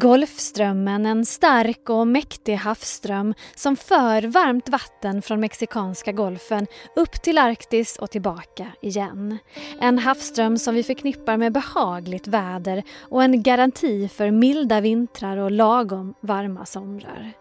Golfströmmen, en stark och mäktig havsström som för varmt vatten från Mexikanska golfen upp till Arktis och tillbaka igen. En havsström som vi förknippar med behagligt väder och en garanti för milda vintrar och lagom varma somrar.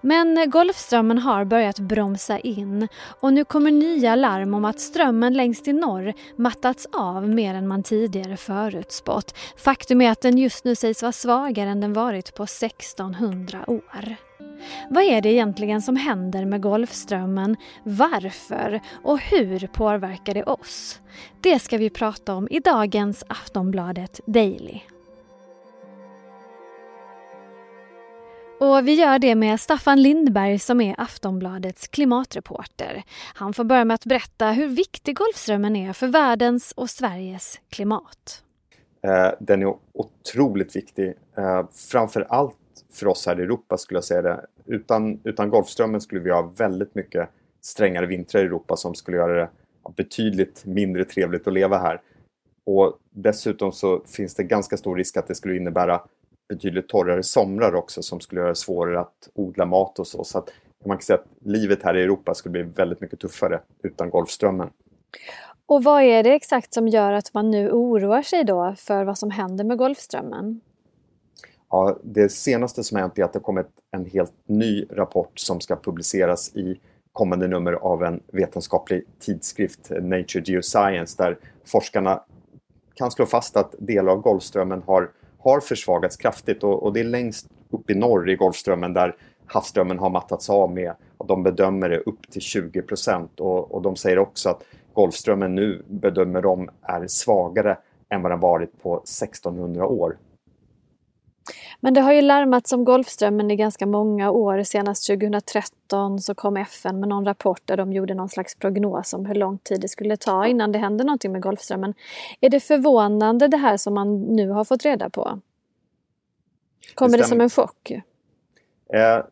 Men Golfströmmen har börjat bromsa in och nu kommer nya larm om att strömmen längst i norr mattats av mer än man tidigare förutspått. Faktum är att den just nu sägs vara svagare än den varit på 1600 år. Vad är det egentligen som händer med Golfströmmen? Varför? Och hur påverkar det oss? Det ska vi prata om i dagens Aftonbladet Daily. Och vi gör det med Staffan Lindberg som är Aftonbladets klimatreporter. Han får börja med att berätta hur viktig Golfströmmen är för världens och Sveriges klimat. Eh, den är otroligt viktig. Eh, framför allt för oss här i Europa skulle jag säga det. Utan, utan Golfströmmen skulle vi ha väldigt mycket strängare vintrar i Europa som skulle göra det betydligt mindre trevligt att leva här. Och dessutom så finns det ganska stor risk att det skulle innebära betydligt torrare somrar också som skulle göra det svårare att odla mat och så. Så att man kan säga att livet här i Europa skulle bli väldigt mycket tuffare utan Golfströmmen. Och vad är det exakt som gör att man nu oroar sig då för vad som händer med Golfströmmen? Ja, det senaste som hänt är att det kommit en helt ny rapport som ska publiceras i kommande nummer av en vetenskaplig tidskrift, Nature Geoscience, där forskarna kan slå fast att delar av Golfströmmen har har försvagats kraftigt och, och det är längst upp i norr i Golfströmmen där havsströmmen har mattats av med, och de bedömer det upp till 20 procent och, och de säger också att Golfströmmen nu bedömer de är svagare än vad den varit på 1600 år. Men det har ju larmats om Golfströmmen i ganska många år. Senast 2013 så kom FN med någon rapport där de gjorde någon slags prognos om hur lång tid det skulle ta innan det hände någonting med Golfströmmen. Är det förvånande det här som man nu har fått reda på? Kommer det, det som en chock? Eh,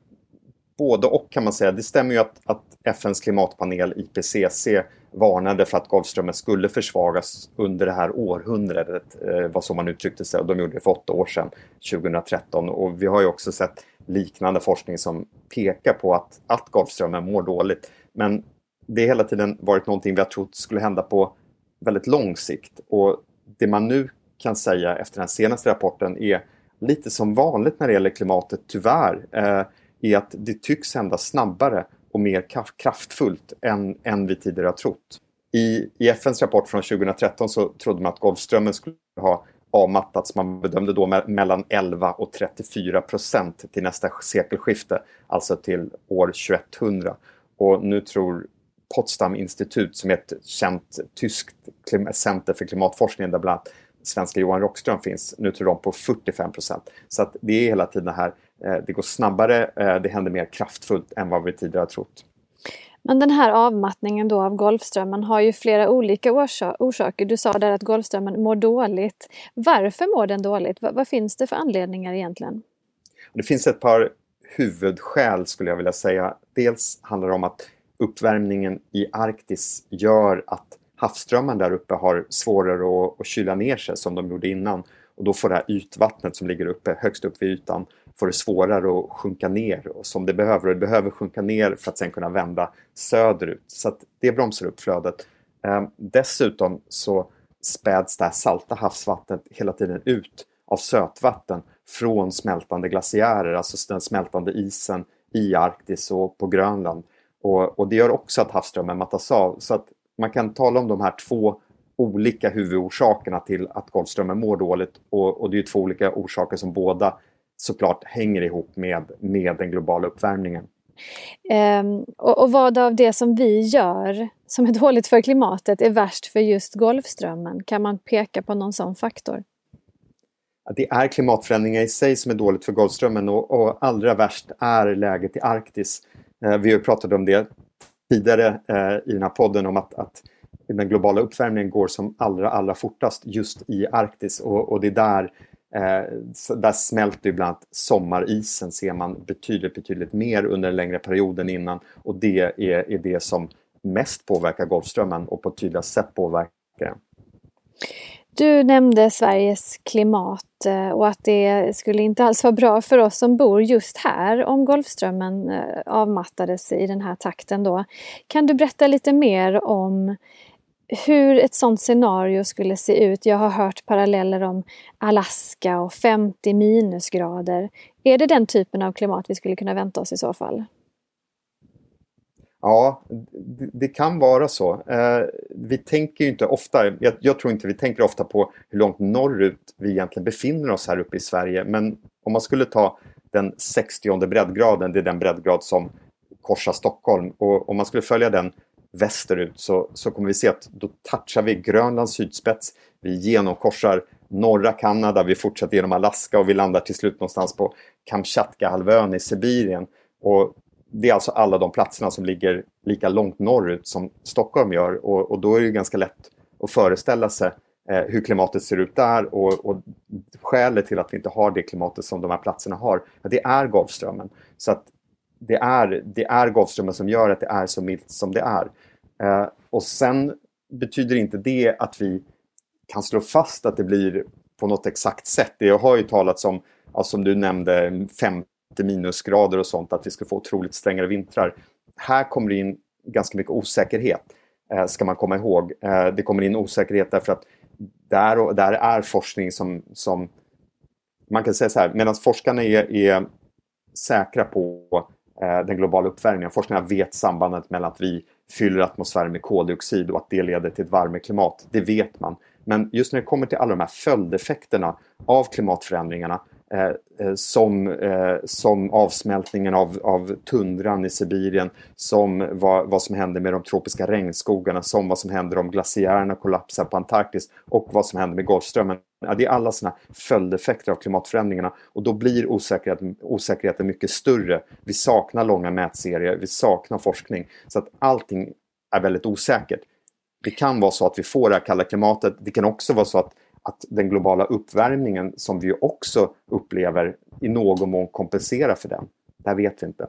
både och kan man säga. Det stämmer ju att, att FNs klimatpanel IPCC varnade för att Golfströmmen skulle försvagas under det här århundradet, var vad som man uttryckte sig. De gjorde det för åtta år sedan, 2013. Och vi har ju också sett liknande forskning som pekar på att, att Golfströmmen mår dåligt. Men det har hela tiden varit någonting vi har trott skulle hända på väldigt lång sikt. Och det man nu kan säga efter den senaste rapporten är lite som vanligt när det gäller klimatet, tyvärr, eh, är att det tycks hända snabbare och mer kraftfullt än, än vi tidigare har trott. I, I FNs rapport från 2013 så trodde man att Golfströmmen skulle ha avmattats. Man bedömde då me mellan 11 och 34 procent till nästa sekelskifte, alltså till år 2100. Och nu tror Potsdam institut som är ett känt tyskt center för klimatforskning där bland annat svenska Johan Rockström finns, nu tror de på 45 procent. Så att det är hela tiden det här, det går snabbare, eh, det händer mer kraftfullt än vad vi tidigare har trott. Men den här avmattningen då av Golfströmmen har ju flera olika orsaker. Du sa där att Golfströmmen mår dåligt. Varför mår den dåligt? vad finns det för anledningar egentligen? Det finns ett par huvudskäl skulle jag vilja säga. Dels handlar det om att uppvärmningen i Arktis gör att havsströmmar där uppe har svårare att, att kyla ner sig som de gjorde innan. Och då får det här ytvattnet som ligger uppe högst upp vid ytan får det svårare att sjunka ner och som det behöver. Och det behöver sjunka ner för att sen kunna vända söderut. Så att det bromsar upp flödet. Ehm, dessutom så späds det här salta havsvattnet hela tiden ut av sötvatten från smältande glaciärer, alltså den smältande isen i Arktis och på Grönland. Och, och det gör också att havsströmmen mattas av. Så att man kan tala om de här två olika huvudorsakerna till att Golfströmmen mår dåligt och, och det är två olika orsaker som båda såklart hänger ihop med, med den globala uppvärmningen. Um, och, och, vad av det som vi gör som är dåligt för klimatet är värst för just Golfströmmen? Kan man peka på någon sån faktor? Det är klimatförändringar i sig som är dåligt för Golfströmmen och, och allra värst är läget i Arktis. Uh, vi har pratat om det tidigare eh, i den här podden om att, att den globala uppvärmningen går som allra, allra fortast just i Arktis och, och det är där Eh, där smälter ju bland annat sommarisen ser man betydligt, betydligt mer under en längre period än innan och det är, är det som mest påverkar Golfströmmen och på ett tydligast sätt påverkar den. Du nämnde Sveriges klimat eh, och att det skulle inte alls vara bra för oss som bor just här om Golfströmmen eh, avmattades i den här takten då. Kan du berätta lite mer om hur ett sådant scenario skulle se ut? Jag har hört paralleller om Alaska och 50 minusgrader. Är det den typen av klimat vi skulle kunna vänta oss i så fall? Ja, det, kan vara så. Eh, vi tänker inte ofta, jag, jag, tror inte vi tänker ofta på hur långt norrut vi egentligen befinner oss här uppe i Sverige. Men om man skulle ta den 60 breddgraden, det är den breddgrad som korsar Stockholm. Och om man skulle följa den västerut så, så kommer vi se att då touchar vi Grönlands sydspets. Vi genomkorsar norra Kanada, vi fortsätter genom Alaska och vi landar till slut någonstans på Kamchatka-halvön i Sibirien. Och det är alltså alla de platserna som ligger lika långt norrut som Stockholm gör och, och då är det ganska lätt att föreställa sig eh, hur klimatet ser ut där och, och skälet till att vi inte har det klimatet som de här platserna har, det är Golfströmmen. Så att det är, det är Golfströmmen som gör att det är så milt som det är. Eh, och sen betyder inte det att vi kan slå fast att det blir på något exakt sätt. Det har ju talats om, ja, som du nämnde, 50 minusgrader och sånt, att vi ska få otroligt strängare vintrar. Här kommer det in ganska mycket osäkerhet, eh, ska man komma ihåg. Eh, det kommer in osäkerhet därför att där, där är forskning som, som man kan säga så här, medan forskarna är, är säkra på Eh, den globala uppvärmningen, forskarna vet sambandet mellan att vi fyller atmosfären med koldioxid och att det leder till ett varmare klimat. det vet man. Men just när det kommer till alla de här följdeffekterna av klimatförändringarna eh, eh, som, eh, som avsmältningen av, av tundran i Sibirien, som vad, vad som händer med de tropiska regnskogarna, som vad som händer om glaciärerna kollapsar på Antarktis och vad som händer med Golfströmmen. Ja, det är alla sådana följdeffekter av klimatförändringarna och då blir osäkerheten, osäkerheten mycket större. Vi saknar långa mätserier, vi saknar forskning så att allting är väldigt osäkert. Det kan vara så att vi får det här kalla klimatet. Det kan också vara så att att den globala uppvärmningen som vi också upplever i någon mån kompenserar för den. Det här vet vi inte.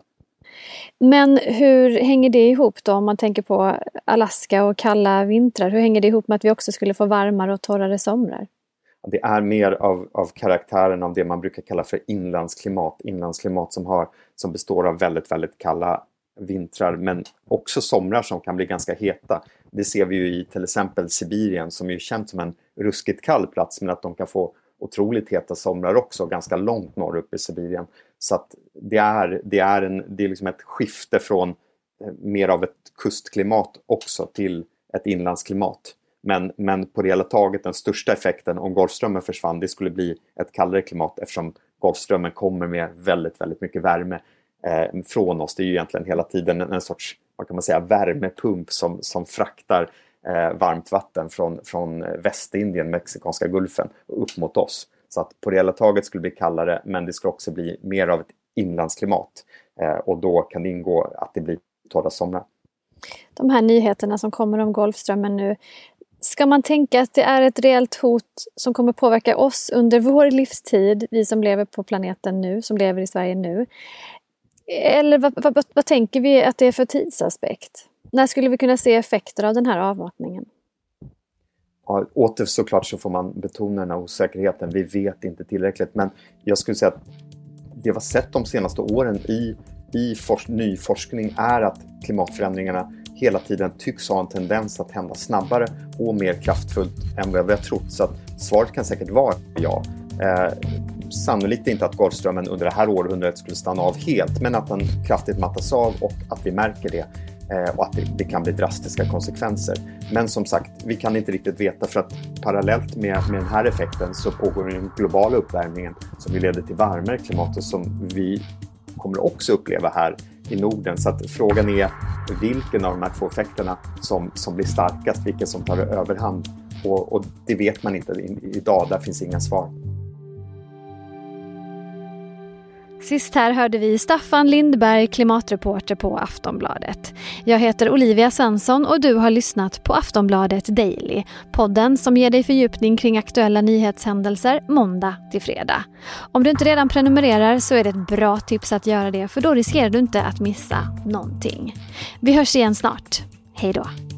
Men hur hänger det ihop då om man tänker på Alaska och kalla vintrar? Hur hänger det ihop med att vi också skulle få varmare och torrare somrar? Det är mer av, av karaktären av det man brukar kalla för inlandsklimat. Inlandsklimat som, har, som består av väldigt, väldigt kalla vintrar men också somrar som kan bli ganska heta. Det ser vi ju i till exempel Sibirien som är känt som en ruskigt kall plats men att de kan få otroligt heta somrar också ganska långt norr upp i Sibirien. Så att det är, det är, en, det är liksom ett skifte från eh, mer av ett kustklimat också till ett inlandsklimat. Men, men på det hela taget den största effekten om Golfströmmen försvann det skulle bli ett kallare klimat eftersom Golfströmmen kommer med väldigt, väldigt mycket värme eh, från oss. Det är ju egentligen hela tiden en, en sorts vad kan man säga, värmepump som, som fraktar eh, varmt vatten från, från eh, Västindien, Mexikanska gulfen, upp mot oss. Så att på det hela taget skulle det bli kallare men det skulle också bli mer av ett inlandsklimat eh, och då kan det ingå att det blir torra somrar. De här nyheterna som kommer om Golfströmmen nu, Ska man tänka att det är ett reellt hot som kommer påverka oss under vår livstid, vi som lever på planeten nu, som lever i Sverige nu? Eller vad, vad, vad, tänker vi att det är för tidsaspekt? När skulle vi kunna se effekter av den här avmattningen? Ja, åter såklart så får man betona den här osäkerheten. Vi vet inte tillräckligt. Men jag skulle säga att det vi har sett de senaste åren i, i forsk ny forskning är att klimatförändringarna hela tiden tycks ha en tendens att hända snabbare och mer kraftfullt än vad vi har trott. Så att svaret kan säkert vara ja. Eh, sannolikt inte att Golfströmmen under det här århundradet skulle stanna av helt, men att den kraftigt mattas av och att vi märker det eh, och att det, det, kan bli drastiska konsekvenser. Men som sagt, vi kan inte riktigt veta för att parallellt med, med den här effekten så pågår den globala uppvärmningen som leder till varmare klimat och som vi kommer också uppleva här i Norden. Så att frågan är vilken av de här två effekterna som, som blir starkast, vilken som tar överhand. Och, och det vet man inte idag, där finns inga svar. Sist här hörde vi Staffan Lindberg, klimatreporter på Aftonbladet. Jag heter Olivia Svensson och du har lyssnat på Aftonbladet Daily. Podden som ger dig fördjupning kring aktuella nyhetshändelser måndag till fredag. Om du inte redan prenumererar så är det ett bra tips att göra det för då riskerar du inte att missa någonting. Vi hörs igen snart. Hej då!